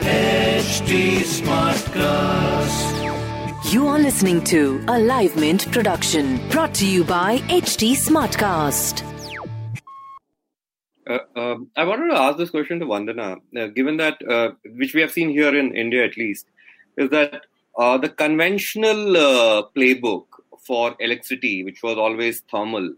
HT Smartcast. You are listening to a Live Mint production brought to you by HT Smartcast. Uh, um, I wanted to ask this question to Vandana, uh, given that, uh, which we have seen here in India at least, is that uh, the conventional uh, playbook for electricity, which was always thermal,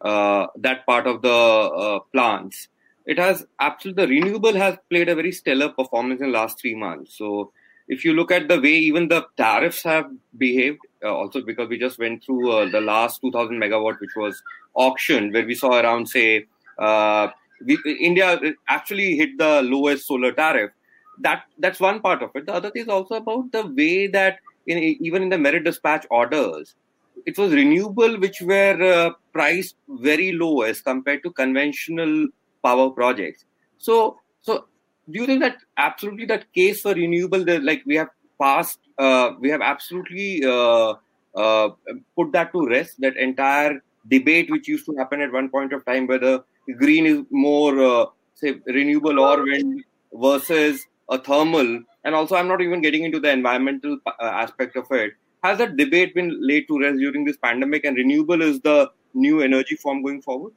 uh, that part of the plants, it has absolutely, the renewable has played a very stellar performance in the last three months. So if you look at the way even the tariffs have behaved, uh, also because we just went through uh, the last 2000 megawatt, which was auctioned, where we saw around, say, uh, we, India actually hit the lowest solar tariff. That that's one part of it. The other thing is also about the way that in, even in the merit dispatch orders, it was renewable which were uh, priced very low as compared to conventional power projects. So so do you think that absolutely that case for renewable, like we have passed, uh, we have absolutely uh, uh, put that to rest, that entire debate which used to happen at one point of time whether green is more, uh, say, renewable or wind versus a thermal. And also, I'm not even getting into the environmental uh, aspect of it. Has that debate been laid to rest during this pandemic and renewable is the new energy form going forward?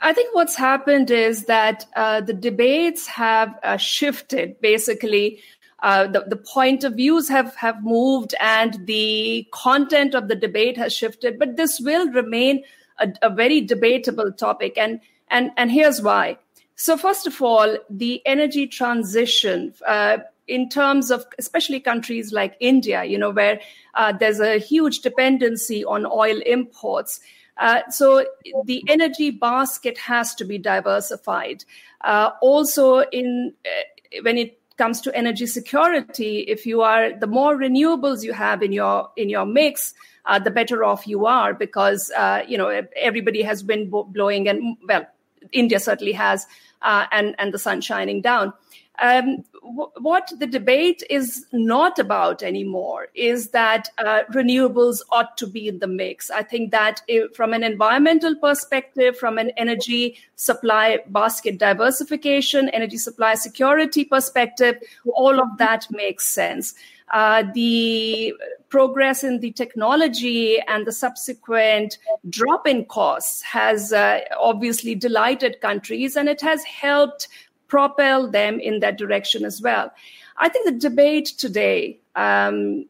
I think what's happened is that uh, the debates have uh, shifted. Basically, uh, the, the point of views have, have moved and the content of the debate has shifted, but this will remain a, a very debatable topic. And, and, and here's why. So, first of all, the energy transition, uh, in terms of especially countries like India, you know, where uh, there's a huge dependency on oil imports. Uh, so the energy basket has to be diversified. Uh, also, in uh, when it comes to energy security, if you are the more renewables you have in your in your mix, uh, the better off you are because uh, you know everybody has wind blowing and well, India certainly has, and and the sun shining down. Um, what the debate is not about anymore is that uh, renewables ought to be in the mix. I think that if, from an environmental perspective, from an energy supply basket diversification, energy supply security perspective, all of that makes sense. Uh, the progress in the technology and the subsequent drop in costs has uh, obviously delighted countries and it has helped propel them in that direction as well. I think the debate today, um,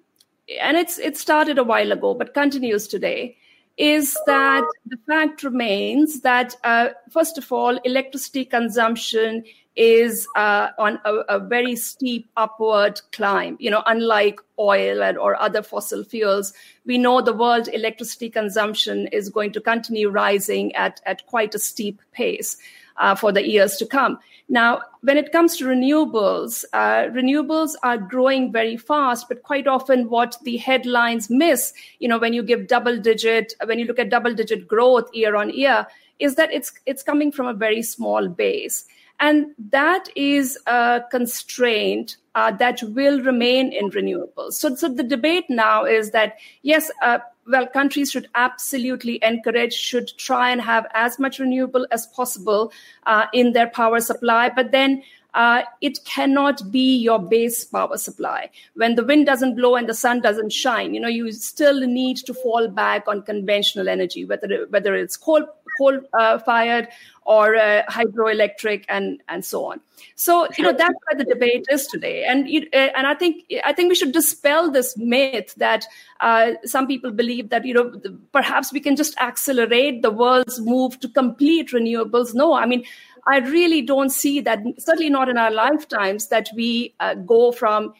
and it's it started a while ago, but continues today, is that the fact remains that uh, first of all, electricity consumption is uh, on a, a, very steep upward climb. You know, unlike oil and, or other fossil fuels, we know the world electricity consumption is going to continue rising at, at quite a steep pace uh, for the years to come. Now, when it comes to renewables, uh, renewables are growing very fast, but quite often what the headlines miss, you know, when you give double digit, when you look at double digit growth year on year, is that it's it's coming from a very small base. And that is a constraint uh, that will remain in renewables. So, so the debate now is that, yes, uh, well, countries should absolutely encourage, should try and have as much renewable as possible uh, in their power supply. But then uh, it cannot be your base power supply. When the wind doesn't blow and the sun doesn't shine, you know, you still need to fall back on conventional energy, whether whether it's coal coal uh, fired or uh, hydroelectric and and so on. So you know that's where the debate is today, and uh, and I think I think we should dispel this myth that uh, some people believe that you know perhaps we can just accelerate the world's move to complete renewables. No, I mean I really don't see that, certainly not in our lifetimes, that we uh, go from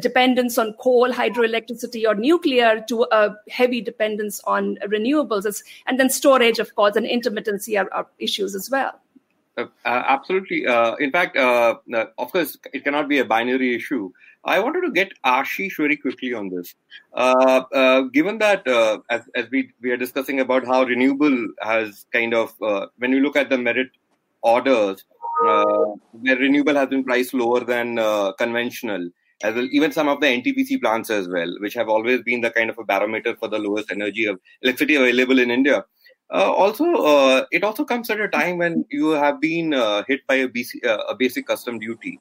dependence on coal, hydroelectricity, or nuclear to a heavy dependence on renewables. And then storage, of course, and intermittency are, are issues as well. Uh, uh, absolutely. Uh, in fact, uh, uh, of course, it cannot be a binary issue. I wanted to get Ashish very quickly on this. Uh, given that, as, as we, we are discussing about how renewable has kind of, when you look at the merit orders, where renewable has been priced lower than conventional, as well, even some of the NTPC plants as well, which have always been the kind of a barometer for the lowest energy of electricity available in India. Uh, also, uh, it also comes at a time when you have been uh, hit by a, BC, uh, a, basic custom duty.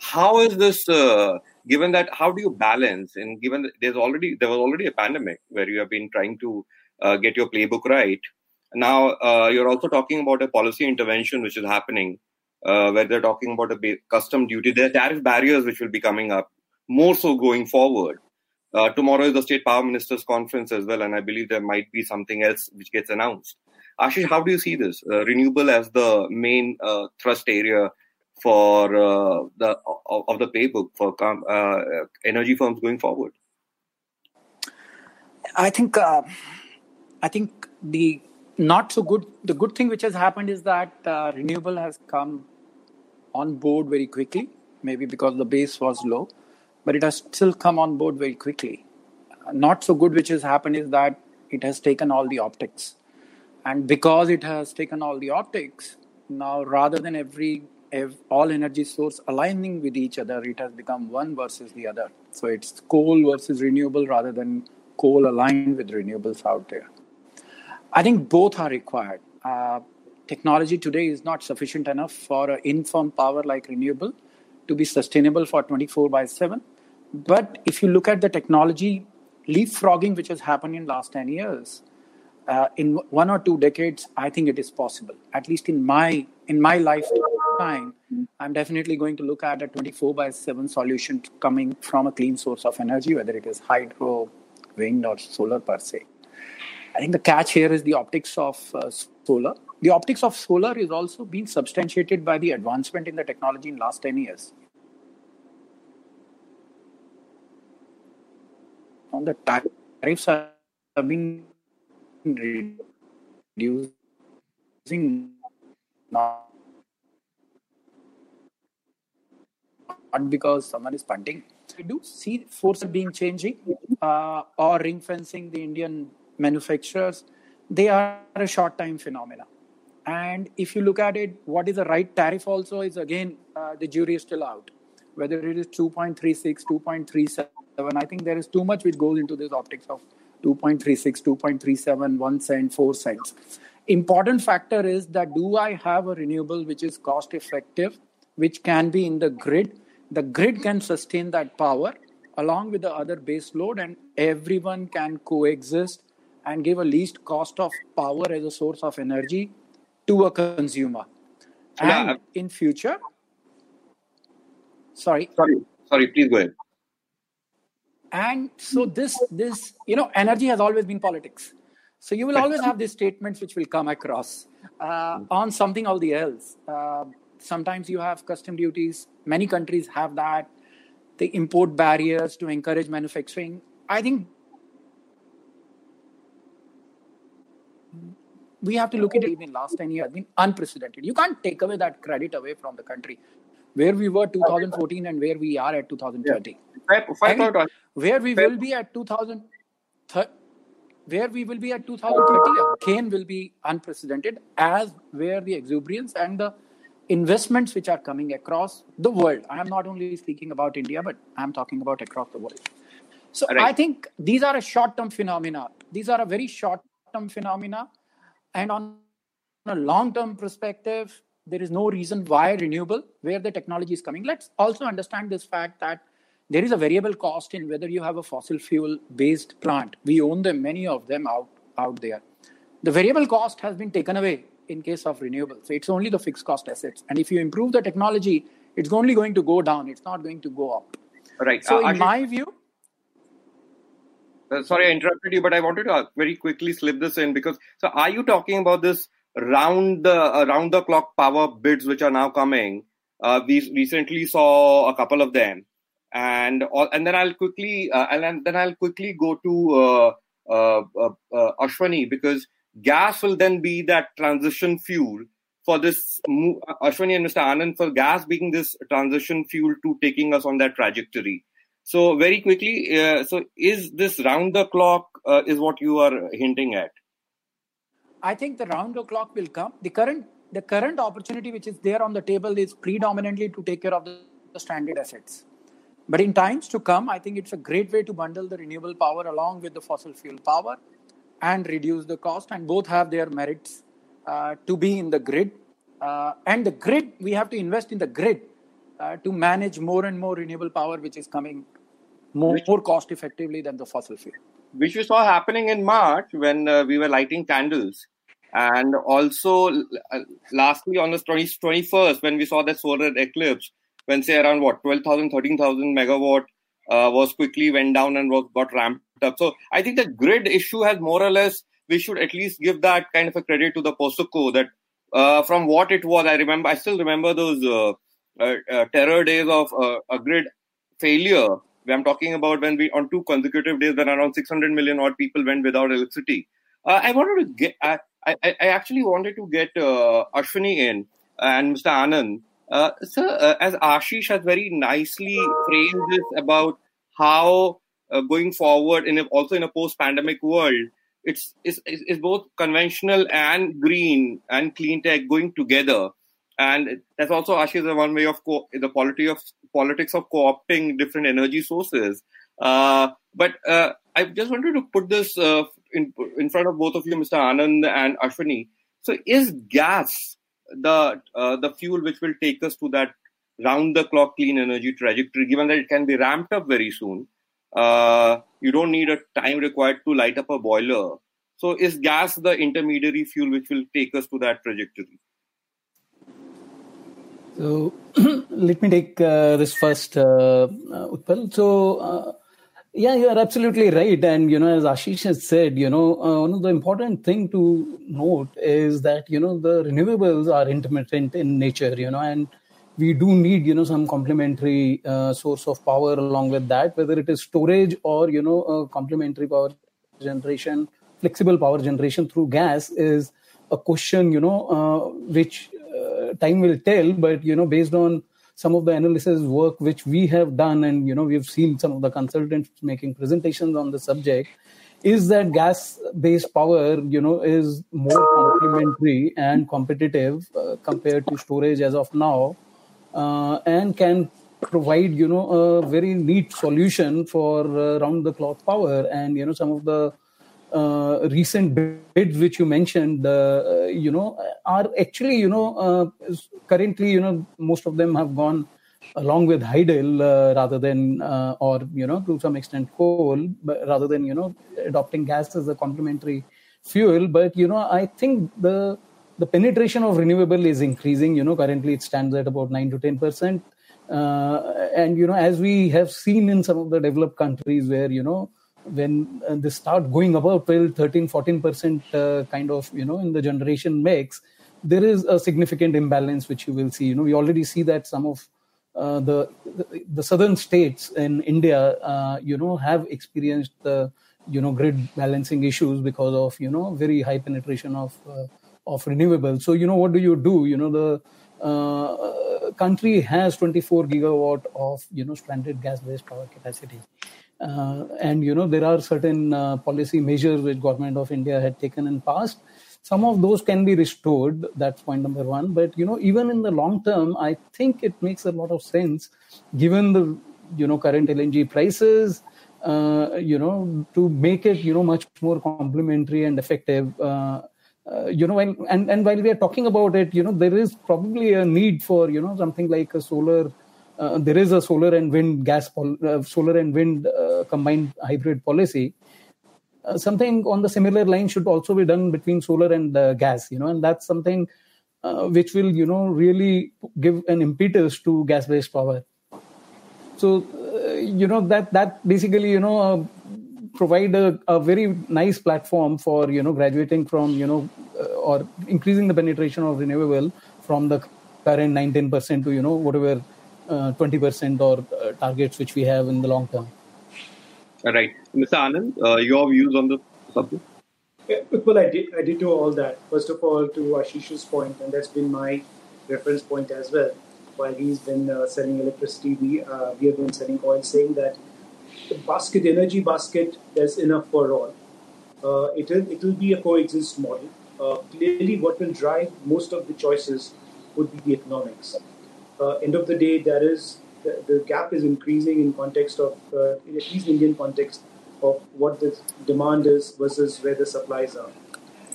How is this? Uh, given that, how do you balance? And given that there's already there was already a pandemic where you have been trying to uh, get your playbook right. Now you're also talking about a policy intervention which is happening, where they're talking about a custom duty. There are tariff barriers which will be coming up more so going forward. Uh, tomorrow is the State Power Ministers Conference as well, and I believe there might be something else which gets announced. Ashish, how do you see this? Uh, renewable as the main uh, thrust area for uh, the of, of, the playbook for uh, energy firms going forward. I think uh, I think the not so good. The good thing which has happened is that uh, renewable has come on board very quickly. Maybe because the base was low but it has still come on board very quickly. Not so good, which has happened, is that it has taken all the optics. And because it has taken all the optics, now rather than every all energy source aligning with each other, it has become one versus the other. So it's coal versus renewable rather than coal aligned with renewables out there. I think both are required. Uh, technology today is not sufficient enough for an infirm power like renewable to be sustainable for 24 by 7 but if you look at the technology leapfrogging which has happened in last 10 years, uh, in one or two decades, I think it is possible. At least in my in my lifetime, I'm definitely going to look at a 24 by 7 solution coming from a clean source of energy, whether it is hydro, wind, or solar per se. I think the catch here is the optics of uh, solar. The optics of solar is also being substantiated by the advancement in the technology in last 10 years. on the tariffs have been reducing not because someone is punting. We do see force being changing uh, or ring fencing the Indian manufacturers. They are a short time phenomena. And if you look at it, what is the right tariff also is again, uh, the jury is still out. Whether it is 2.36, 2.37, I think there is too much which goes into this optics of 2.36, 2.37, 1 cent, 4 cents. Important factor is that do I have a renewable which is cost effective, which can be in the grid? The grid can sustain that power along with the other base load, and everyone can coexist and give a least cost of power as a source of energy to a consumer. And yeah. in future, sorry, sorry, sorry, please go ahead. And so this this you know energy has always been politics. So you will always have these statements which will come across uh, on something or the else. Uh, sometimes you have custom duties. Many countries have that. They import barriers to encourage manufacturing. I think we have to look at it in last 10 years has been unprecedented. You can't take away that credit away from the country. Where we were 2014 and where we are at 2030 yeah. Where we will be at 2030 where we will be at 2030 again will be unprecedented as where the exuberance and the investments which are coming across the world. I am not only speaking about india but i'm talking about across the world. So right. i think these are a short term phenomena. These are a very short term phenomena and on a long term perspective there is no reason why renewable where the technology is coming let's also understand this fact that there is a variable cost in whether you have a fossil fuel based plant. We own them, many of them out, out there. The variable cost has been taken away in case of renewables. So it's only the fixed cost assets. And if you improve the technology, it's only going to go down, it's not going to go up. Right. So, uh, in my view, uh, sorry, I interrupted you, but I wanted to uh, very quickly slip this in because so are you talking about this round the uh, round the clock power bids which are now coming? Uh, we recently saw a couple of them and and then I'll quickly uh, and then I'll quickly go to uh, uh, uh, uh, Ashwani because gas will then be that transition fuel for this Ashwani and Mr. Anand for gas being this transition fuel to taking us on that trajectory. So very quickly, uh, so is this round the clock uh, is what you are hinting at? I think the round the clock will come. The current the current opportunity which is there on the table is predominantly to take care of the, the stranded assets. But in times to come, I think it's a great way to bundle the renewable power along with the fossil fuel power and reduce the cost. And both have their merits uh, to be in the grid. Uh, and the grid, we have to invest in the grid uh, to manage more and more renewable power, which is coming more, more cost effectively than the fossil fuel. Which we saw happening in March when uh, we were lighting candles. And also, uh, lastly, on the 20, 21st, when we saw the solar eclipse, when say around what 12,000, 13,000 megawatt uh, was quickly went down and was got ramped up. So I think the grid issue has more or less we should at least give that kind of a credit to the POSOCO that uh, from what it was, I remember, I still remember those uh, uh, uh terror days of uh, a grid failure. I'm talking about when we on two consecutive days when around 600 million odd people went without electricity. Uh, I wanted to get, I, I, I, actually wanted to get Ashwani in and Mr. Anand uh, so, uh, as Ashish has very nicely framed this about how uh, going forward, in a, also in a post-pandemic world, it's, it's, it's both conventional and green and clean tech going together. And that's also actually the one way of co- the politics of politics of co-opting different energy sources. Uh, but uh, I just wanted to put this uh, in in front of both of you, Mr. Anand and Ashwini. So, is gas the uh, the fuel which will take us to that round the clock clean energy trajectory given that it can be ramped up very soon uh, you don't need a time required to light up a boiler so is gas the intermediary fuel which will take us to that trajectory so let me take uh, this first uh, uh Utpal. so uh, yeah, you are absolutely right. And, you know, as Ashish has said, you know, uh, one of the important thing to note is that, you know, the renewables are intermittent in nature, you know, and we do need, you know, some complementary uh, source of power along with that, whether it is storage or, you know, complementary power generation, flexible power generation through gas is a question, you know, uh, which time will tell. But, you know, based on some of the analysis work which we have done and you know we've seen some of the consultants making presentations on the subject is that gas based power you know is more complementary and competitive uh, compared to storage as of now uh, and can provide you know a very neat solution for uh, round the clock power and you know some of the uh, recent bids which you mentioned, uh, you know, are actually, you know, uh, currently, you know, most of them have gone along with hydel uh, rather than, uh, or you know, to some extent coal, rather than you know, adopting gas as a complementary fuel. But you know, I think the the penetration of renewable is increasing. You know, currently it stands at about nine to ten percent. Uh, and you know, as we have seen in some of the developed countries where you know when uh, they start going above 12 13 14% uh, kind of you know in the generation mix there is a significant imbalance which you will see. You know we already see that some of uh, the, the, the southern states in india uh, you know have experienced the you know grid balancing issues because of you know very high penetration of uh, of renewables. So you know what do you do? You know the uh, country has 24 gigawatt of you know stranded gas based power capacity uh, and you know there are certain uh, policy measures which government of India had taken in past. Some of those can be restored. That's point number one. But you know even in the long term, I think it makes a lot of sense given the you know current LNG prices. Uh, you know to make it you know much more complementary and effective. Uh, uh, you know, and, and and while we are talking about it, you know, there is probably a need for you know something like a solar uh, there is a solar and wind gas pol- uh, solar and wind uh, combined hybrid policy. Uh, something on the similar line should also be done between solar and uh, gas you know and that's something which will you know really give an impetus to gas based power. So you know that that basically you know provide a, a, very nice platform for you know graduating from you know or increasing the penetration of renewable from the current 9 10% to you know whatever 20% uh, or uh, targets which we have in the long term. Right. Mr. Anand, uh, your views on the subject? well, I did, I did do all that. First of all, to Ashish's point, and that's been my reference point as well. While he's been uh, selling electricity, we, uh, we have been selling oil, saying that the basket, energy basket, there's enough for all. Uh, it will it will be a coexist model. Uh, clearly, what will drive most of the choices would be the economics. Uh, end of the day, there is the, the, gap is increasing in context of uh, in at least Indian context of what the demand is versus where the supplies are.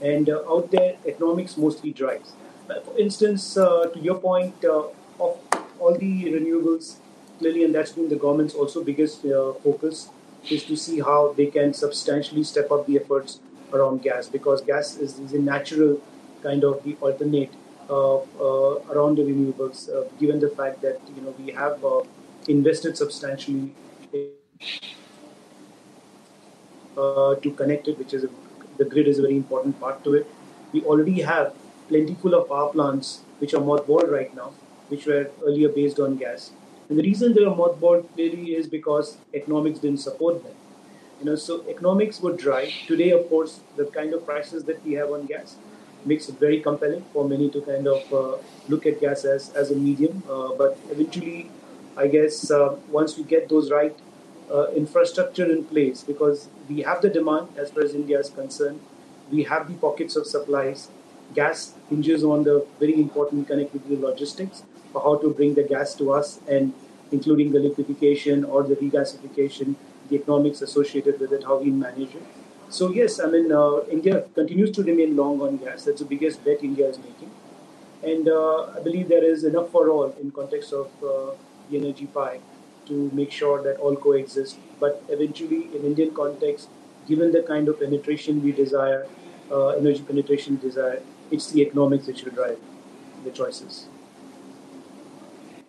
And uh, out there, economics mostly drives. For instance, to your point of all the renewables, clearly, and that's been the government's also biggest focus, is to see how they can substantially step up the efforts around gas because gas is, is a natural kind of the alternate Uh, around the renewables, uh, given the fact that you know we have uh, invested substantially uh, to connect it, which is a, the grid is a very important part to it. We already have plentiful of power plants which are mothballed right now, which were earlier based on gas. And the reason they are mothballed clearly is because economics didn't support them. You know, so economics were dry. Today, of course, the kind of prices that we have on gas makes it very compelling for many to kind of uh, look at gas as, as a medium. Uh, but eventually, I guess uh, once we get those right, infrastructure in place because we have the demand as far as India is concerned. We have the pockets of supplies. Gas hinges on the very important connectivity logistics for how to bring the gas to us and including the liquefaction or the regasification, the economics associated with it, how we manage it. So yes, I mean, uh, India continues to remain long on gas. That's the biggest bet India is making. And uh, I believe there is enough for all in context of uh, the energy pie to make sure that all coexist. But eventually, in Indian context, given the kind of penetration we desire, uh, energy penetration desire, it's the economics which will drive the choices.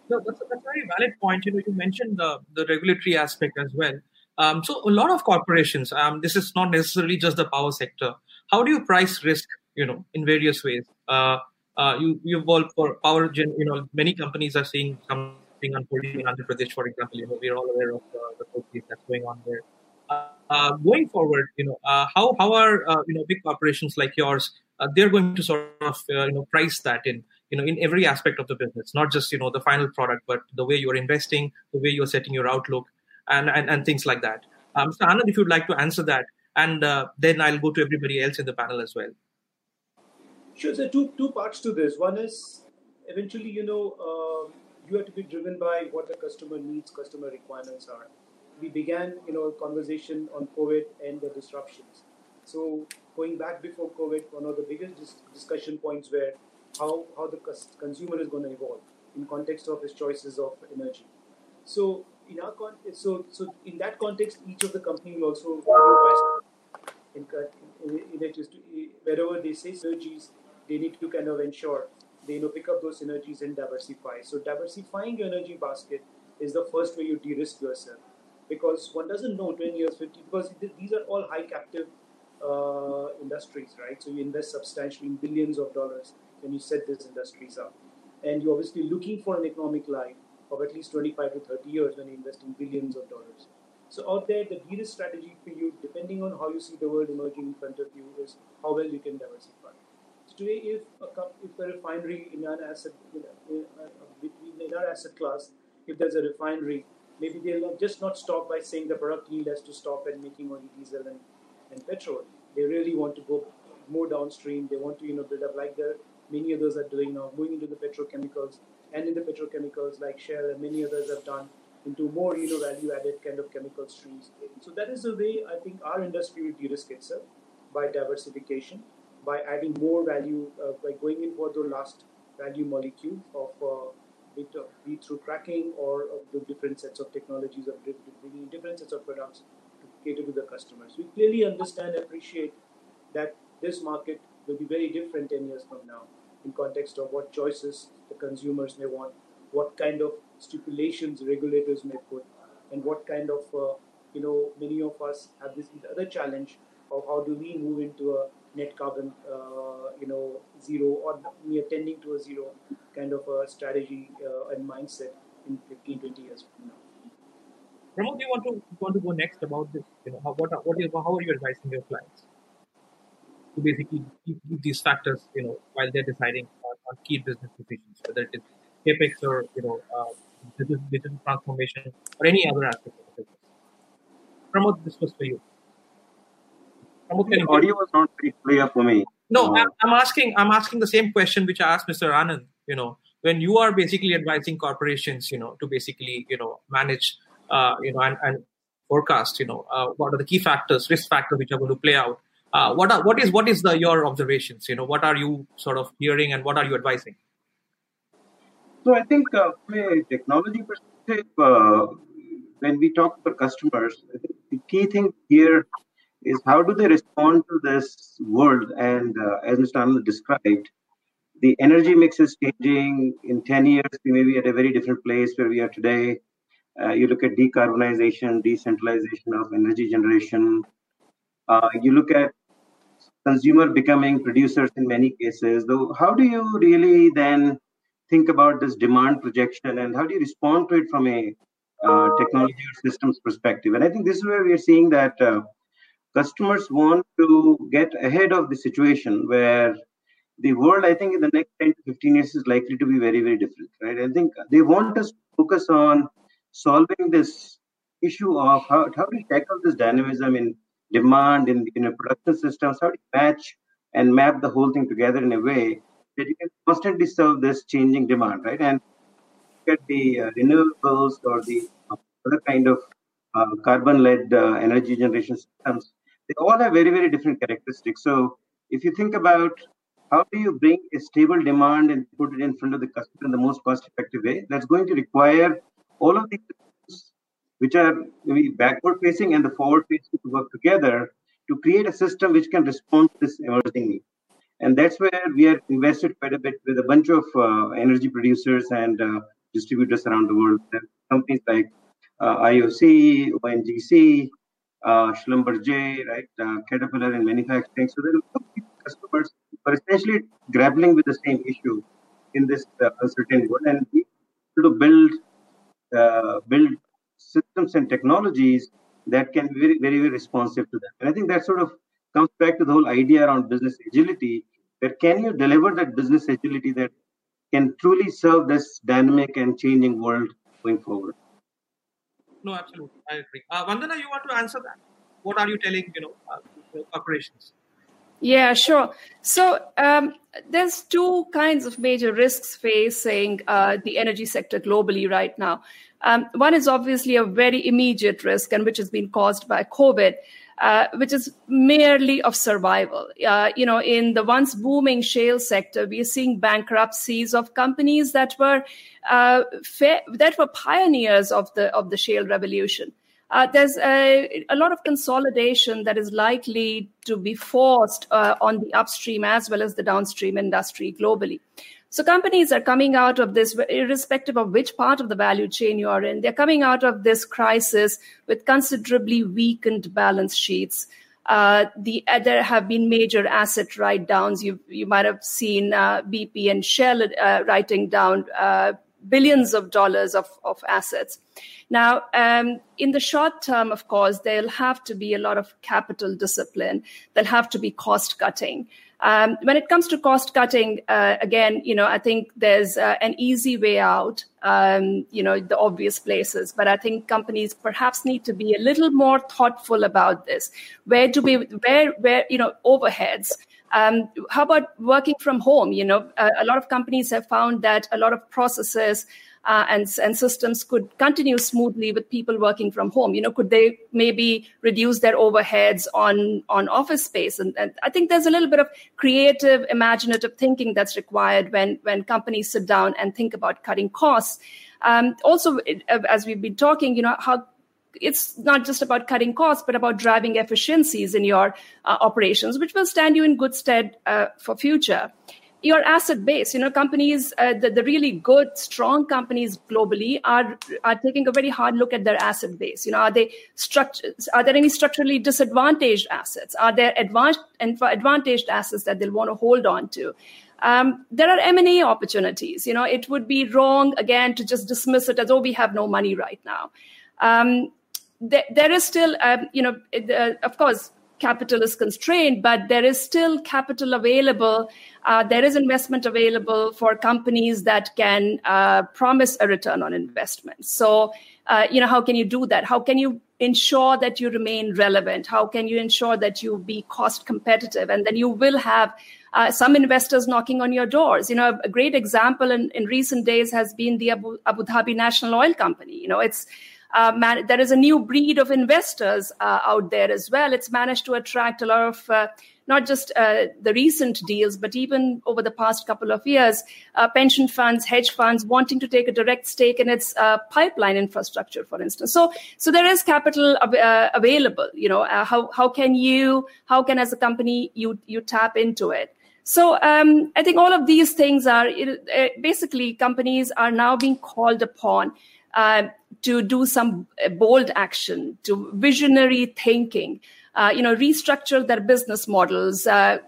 No, that's a, that's a very valid point. You know, you mentioned the, the regulatory aspect as well. Um, so a lot of corporations, um, this is not necessarily just the power sector. How do you price risk? You know, in various ways. Uh, uh, you you involve for power gen. You know, many companies are seeing something unfolding in Andhra Pradesh, for example. You know, we're all aware of uh, the that's going on there. Uh, going forward, you know, uh, how how are uh, you know big corporations like yours? Uh, they're going to sort of uh, you know price that in you know in every aspect of the business, not just you know the final product, but the way you're investing, the way you're setting your outlook, and and, and things like that. Um, so Anand, if you'd like to answer that, and then I'll go to everybody else in the panel as well. Sure. So two two parts to this. One is eventually, you know, um, you have to be driven by what the customer needs, customer requirements are. We began, you know, conversation on COVID and the disruptions. So going back before COVID, one of the biggest dis- discussion points were how, how the consumer is going to evolve in context of his choices of energy. So in our so so in that context, each of the company will also in, in, in to, wherever they say synergies, they need to kind of ensure they you know pick up those synergies and diversify. So diversifying your energy basket is the first way you de-risk yourself because one doesn't know 20 years, 50 because these are all high captive uh, industries, right? So you invest substantially in billions of dollars when you set these industries up, and you're obviously looking for an economic life of at least 25 to 30 years when you invest in billions of dollars. So out there, the de-risk strategy for you, depending on how you see the world emerging in front of you, is how well you can diversify So today, if a if a refinery in an asset in our asset class, if there's a refinery, maybe they'll just not stop by saying the product yield has to stop at making only diesel and, and petrol. They really want to go more downstream. They want to you know build up like the many others are doing now, moving into the petrochemicals and in the petrochemicals like Shell and many others have done into more you know value added kind of chemical streams. So that is the way I think our industry will de-risk itself by diversification by adding more value, uh, by going in for the last value molecule of uh, be, be through cracking or the different sets of technologies of bringing different sets of products to cater to the customers. We clearly understand and appreciate that this market will be very different 10 years from now in context of what choices the consumers may want, what kind of stipulations regulators may put, and what kind of, uh, you know, many of us have this other challenge of how do we move into a net carbon, uh, you know, zero or near tending to a zero kind of a strategy uh, and mindset in 15, 20 years from now. Pramod, do you want to want to go next about this? You know, how, what, what how are you advising your clients? To basically keep, these factors, you know, while they're deciding on, on key business decisions, whether it is capex or you know uh, digital, digital transformation or any other aspect of the business. Pramod, this was for you. Pramod, you audio was not very clear for me. No, I'm, I'm asking. I'm asking the same question which I asked Mr. Anand. You know, when you are basically advising corporations, you know, to basically you know manage, uh, you know, and, and forecast, you know, uh, what are the key factors, risk factors which are going to play out. Uh, what are what is what is the your observations? You know, what are you sort of hearing and what are you advising? So I think uh, from a technology perspective, uh, when we talk to customers, the key thing here is how do they respond to this world? And uh, as Mr. Anand described, the energy mix is changing. In 10 years, we may be at a very different place where we are today. Uh, you look at decarbonization, decentralization of energy generation. Uh, you look at consumer becoming producers in many cases. Though, how do you really then think about this demand projection and how do you respond to it from a uh, technology or systems perspective? And I think this is where we are seeing that uh, customers want to get ahead of the situation where the world, I think, in the next 10 to 15 years is likely to be very, very different, right? I think they want us to focus on solving this issue of how, how do you tackle this dynamism in demand in, in a production systems, how you match and map the whole thing together in a way that you can constantly serve this changing demand, right? And get the uh, renewables or the uh, other kind of uh, carbon-led uh, energy generation systems, they all have very, very different characteristics. So if you think about how do you bring a stable demand and put it in front of the customer in the most cost-effective way, that's going to require all of these which are maybe backward-facing and the forward-facing to work together to create a system which can respond to this emerging need. And that's where we are invested quite a bit with a bunch of uh, energy producers and uh, distributors around the world. Companies like uh, IOC, ONGC, uh, Schlumberger, right, uh, Caterpillar in manufacturing. So there are customers who are essentially grappling with the same issue in this uh, uncertain world, and we to build uh, build systems and technologies that can be very, very, very responsive to them. And I think that sort of comes back to the whole idea around business agility. Where can you deliver that business agility that can truly serve this dynamic and changing world going forward? No, absolutely, I agree. Uh, Vandana, you want to answer that? What are you telling you know uh? Yeah, sure. So um, there's two kinds of major risks facing uh, the energy sector globally right now. Um, one is obviously a very immediate risk, and which has been caused by COVID. Uh, which is merely of survival. Uh, you know, in the once booming shale sector, we are seeing bankruptcies of companies that were uh, fa- that were pioneers of the of the shale revolution. Uh, there's a, a, lot of consolidation that is likely to be forced uh, on the upstream as well as the downstream industry globally. So companies are coming out of this, irrespective of which part of the value chain you are in, they're coming out of this crisis with considerably weakened balance sheets. Uh, the, uh, there have been major asset write downs. You, you might have seen uh, BP and Shell uh, writing down uh, billions of dollars of, of assets. Now, um, in the short term, of course, there'll have to be a lot of capital discipline. There'll have to be cost cutting. Um, when it comes to cost cutting, uh, again, you know, I think there's uh, an easy way out, um, you know, the obvious places. But I think companies perhaps need to be a little more thoughtful about this. Where do we, where, where, you know, overheads? Um, how about working from home? You know, a, a lot of companies have found that a lot of processes uh, and, and systems could continue smoothly with people working from home? You know, could they maybe reduce their overheads on, on office space? And, and I think there's a little bit of creative, imaginative thinking that's required when, when companies sit down and think about cutting costs. Um, also, as we've been talking, you know, how it's not just about cutting costs, but about driving efficiencies in your uh, operations, which will stand you in good stead uh, for future your asset base. You know, companies, uh, the, the really good, strong companies globally are are taking a very hard look at their asset base. You know, are they structured? Are there any structurally disadvantaged assets? Are there advanced and advantaged assets that they'll want to hold on to? Um, there are M&A opportunities. You know, it would be wrong again to just dismiss it as oh we have no money right now. Um, there, there is still, um, you know, uh, of course, capital is constrained, but there is still capital available. Uh, there is investment available for companies that can uh, promise a return on investment. So, uh, you know, how can you do that? How can you ensure that you remain relevant? How can you ensure that you be cost competitive? And then you will have uh, some investors knocking on your doors. You know, a great example in, in recent days has been the Abu, Abu Dhabi National Oil Company. You know, it's uh, man, there is a new breed of investors uh, out there as well. It's managed to attract a lot of uh, not just uh, the recent deals, but even over the past couple of years, uh, pension funds, hedge funds wanting to take a direct stake in its uh, pipeline infrastructure, for instance. So, so there is capital av- available. You know, how how can you, how can as a company you you tap into it? So um, I think all of these things are basically companies are now being called upon uh, to do some bold action, to visionary thinking, uh, you know, restructure their business models, uh,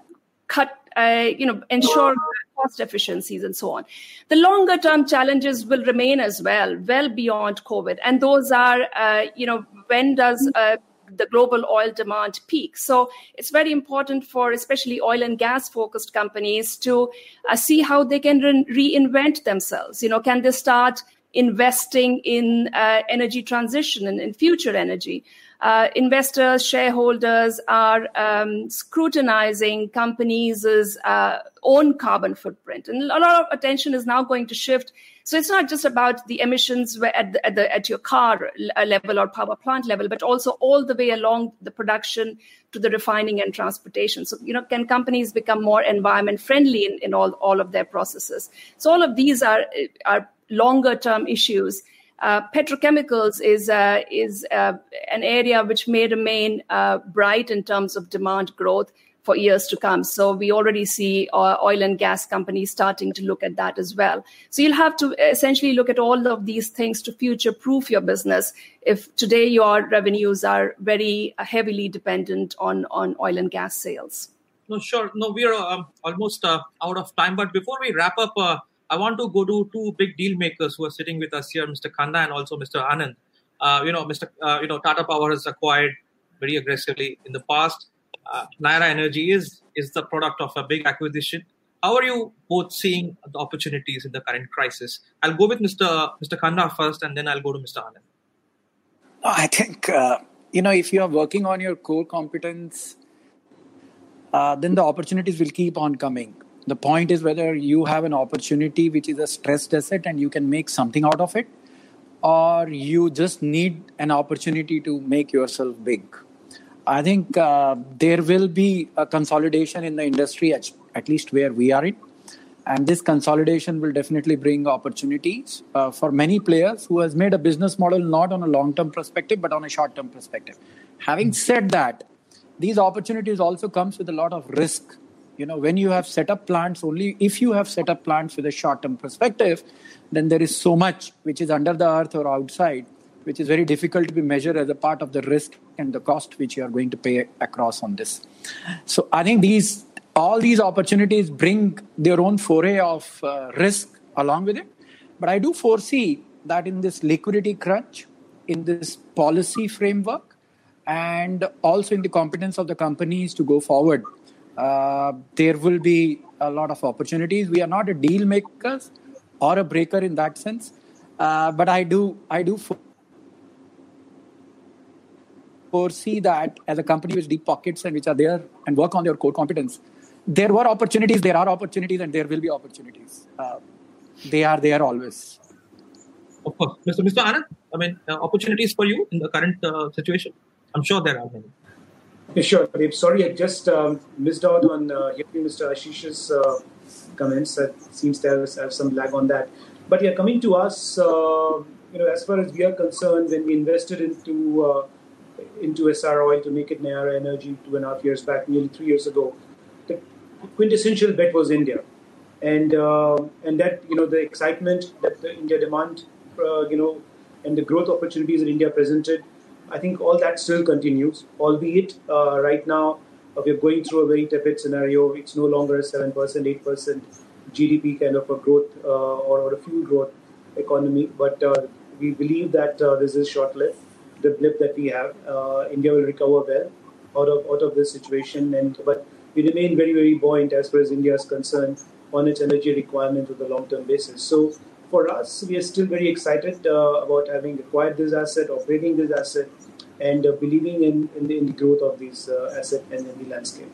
cut, uh, you know, ensure cost efficiencies and so on. The longer term challenges will remain as well, well beyond COVID. And those are, uh, you know, when does uh, the global oil demand peak. So it's very important for especially oil and gas focused companies to uh, see how they can re- reinvent themselves. You know, can they start investing in uh, energy transition and in future energy. Uh, investors, shareholders are um, scrutinizing companies' uh, own carbon footprint, and a lot of attention is now going to shift. So it's not just about the emissions at, the, at, the, at your car uh, level or power plant level, but also all the way along the production to the refining and transportation. So you know, can companies become more environment friendly in, in all all of their processes? So all of these are are longer term issues. Uh, petrochemicals is uh, is uh, an area which may remain uh, bright in terms of demand growth for years to come. So we already see uh, oil and gas companies starting to look at that as well. So you'll have to essentially look at all of these things to future proof your business. If today your revenues are very heavily dependent on on oil and gas sales. No, sure. No, we are um, almost uh, out of time. But before we wrap up I want to go to two big deal makers who are sitting with us here, Mr. Khanna and also Mr. Anand. Uh, you know, Mr. Uh, you know, Tata Power has acquired very aggressively in the past. Uh, Nayara Energy is is the product of a big acquisition. How are you both seeing the opportunities in the current crisis? I'll go with Mr. Mr. Khanna first, and then I'll go to Mr. Anand. I think uh, you know if you are working on your core competence, uh, then the opportunities will keep on coming the point is whether you have an opportunity which is a stressed asset and you can make something out of it, or you just need an opportunity to make yourself big. I think uh, there will be a consolidation in the industry, at, at least where we are in. And this consolidation will definitely bring opportunities uh, for many players who has made a business model not on a long-term perspective, but on a short-term perspective. Having said that, these opportunities also comes with a lot of risk you know when you have set up plants only if you have set up plants with a short term perspective then there is so much which is under the earth or outside which is very difficult to be measured as a part of the risk and the cost which you are going to pay across on this. So i think these all these opportunities bring their own foray of uh, risk along with it. But i do foresee that in this liquidity crunch in this policy framework and also in the competence of the companies to go forward uh, there will be a lot of opportunities. We are not a deal maker or a breaker in that sense, uh, but I do I do foresee that as a company with deep pockets and which are there and work on their core competence, there were opportunities, there are opportunities, and there will be opportunities. Uh, they are there always. Of course, Mr. Mr. Anand. I mean, uh, opportunities for you in the current uh, situation. I'm sure there are many. Yeah, sure, I'm Sorry, I just um, missed out on uh, hearing Mr. Ashish's uh, comments. That seems to have, have, some lag on that. But yeah, coming to us, uh, you know, as far as we are concerned, when we invested into uh, into Essar Oil to make it Nayara Energy two and a half years back, nearly three years ago, the quintessential bet was India, and uh, and that you know the excitement that the India demand, uh, you know, and the growth opportunities that India presented I think all that still continues, albeit uh, right now uh, we're going through a very tepid scenario. It's no longer a 7%, 8% GDP kind of a growth uh, or, or, a fuel growth economy, but uh, we believe that uh, this is short lived. The blip that we have, uh, India will recover well. out of out of this situation. And but we remain very very buoyant as far as India is concerned on its energy requirements on the long term basis. So for us, we are still very excited uh, about having acquired this asset, operating this asset, and uh, believing in, in the, in, the, growth of this uh, asset and in the landscape.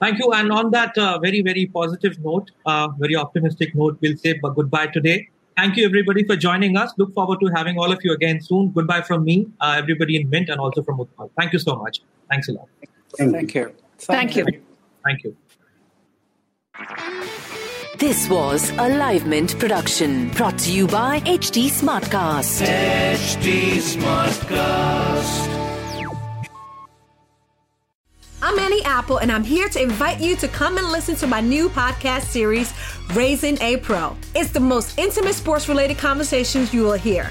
Thank you. And on that uh, very, very positive note, uh, very optimistic note, we'll say goodbye today. Thank you, everybody, for joining us. Look forward to having all of you again soon. Goodbye from me, uh, everybody in Mint, and also from Utpal. Thank you so much. Thanks a lot. Thank you. Thank you. Thank you. This was a Livemint production brought to you by HT Smartcast. HT Smartcast. I'm Annie Apple, and I'm here to invite you to come and listen to my new podcast series, Raising a Pro. It's the most intimate sports related conversations you will hear.